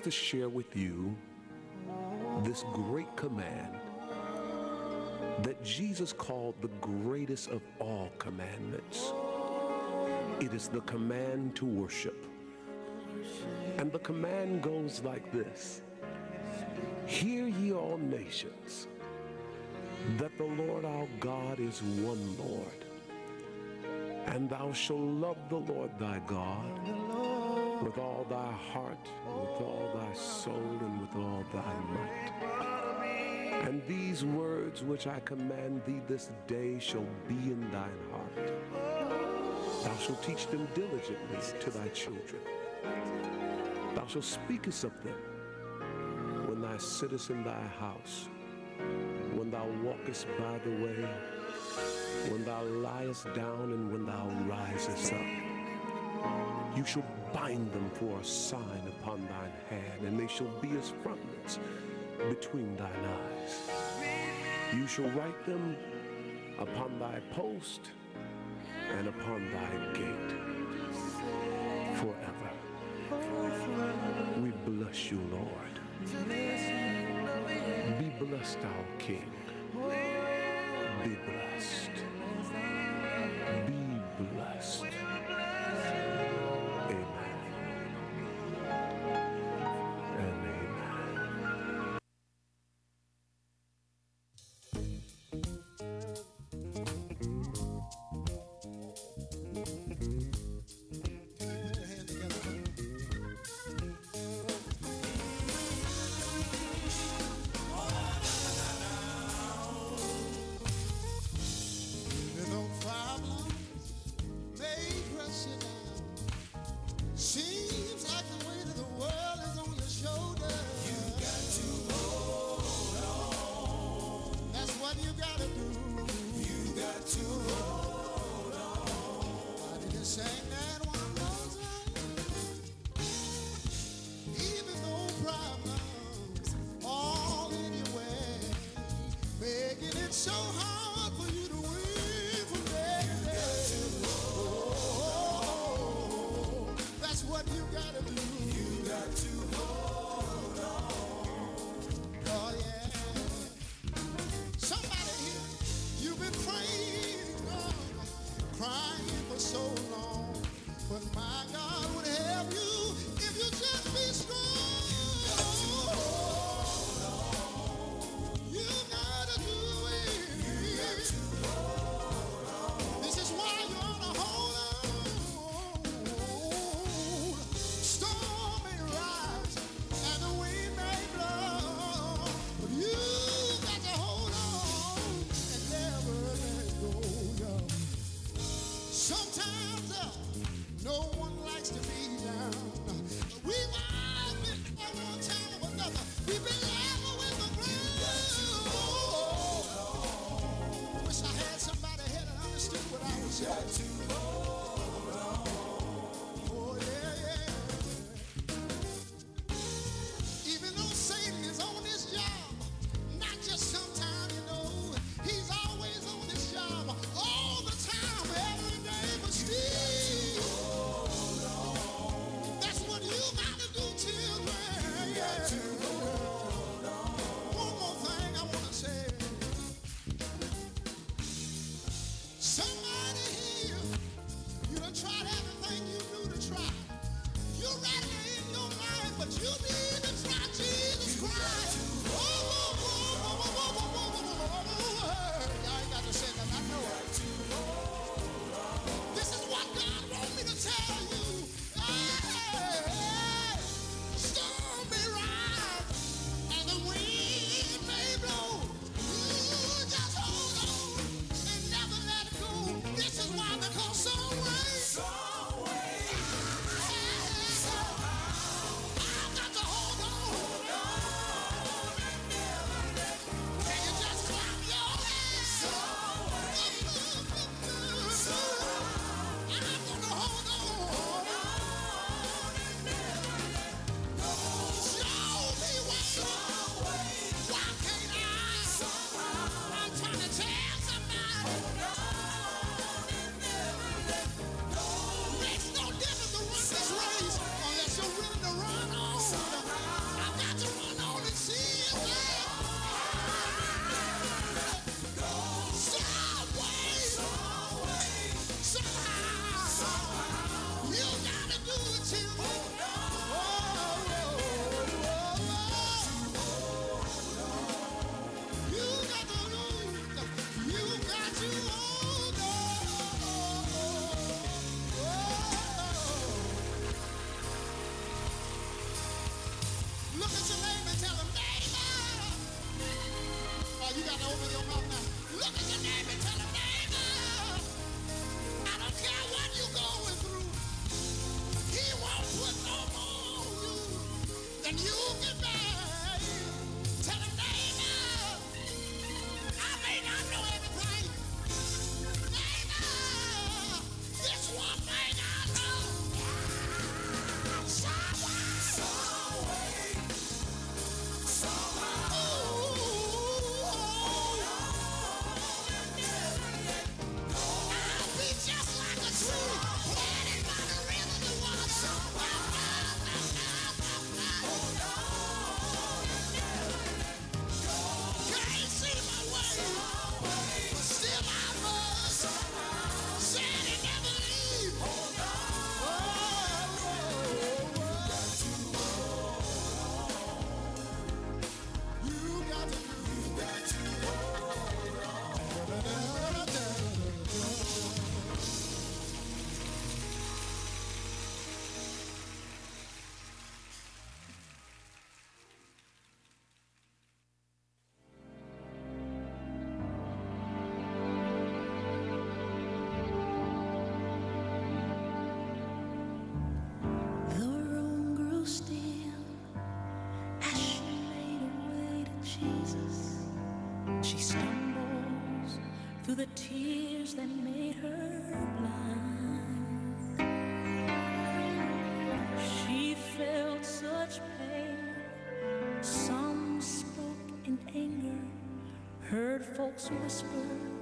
to share with you this great command that Jesus called the greatest of all commandments. It is the command to worship. And the command goes like this Hear ye all nations, that the Lord our God is one Lord. And thou shalt love the Lord thy God with all thy heart, with all thy soul, and with all thy might. And these words which I command thee this day shall be in thine heart. Thou shalt teach them diligently to thy children. Thou shalt speakest of them when thou sittest in thy house, when thou walkest by the way, when thou liest down, and when thou risest up. You shall bind them for a sign upon thine hand, and they shall be as frontlets between thine eyes. You shall write them upon thy post and upon thy gate forever. We bless you, Lord. Be blessed, our King. Be blessed. So hard for you to Jesus. She stumbles through the tears that made her blind. She felt such pain. Some spoke in anger, heard folks whisper.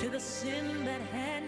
to the sin that had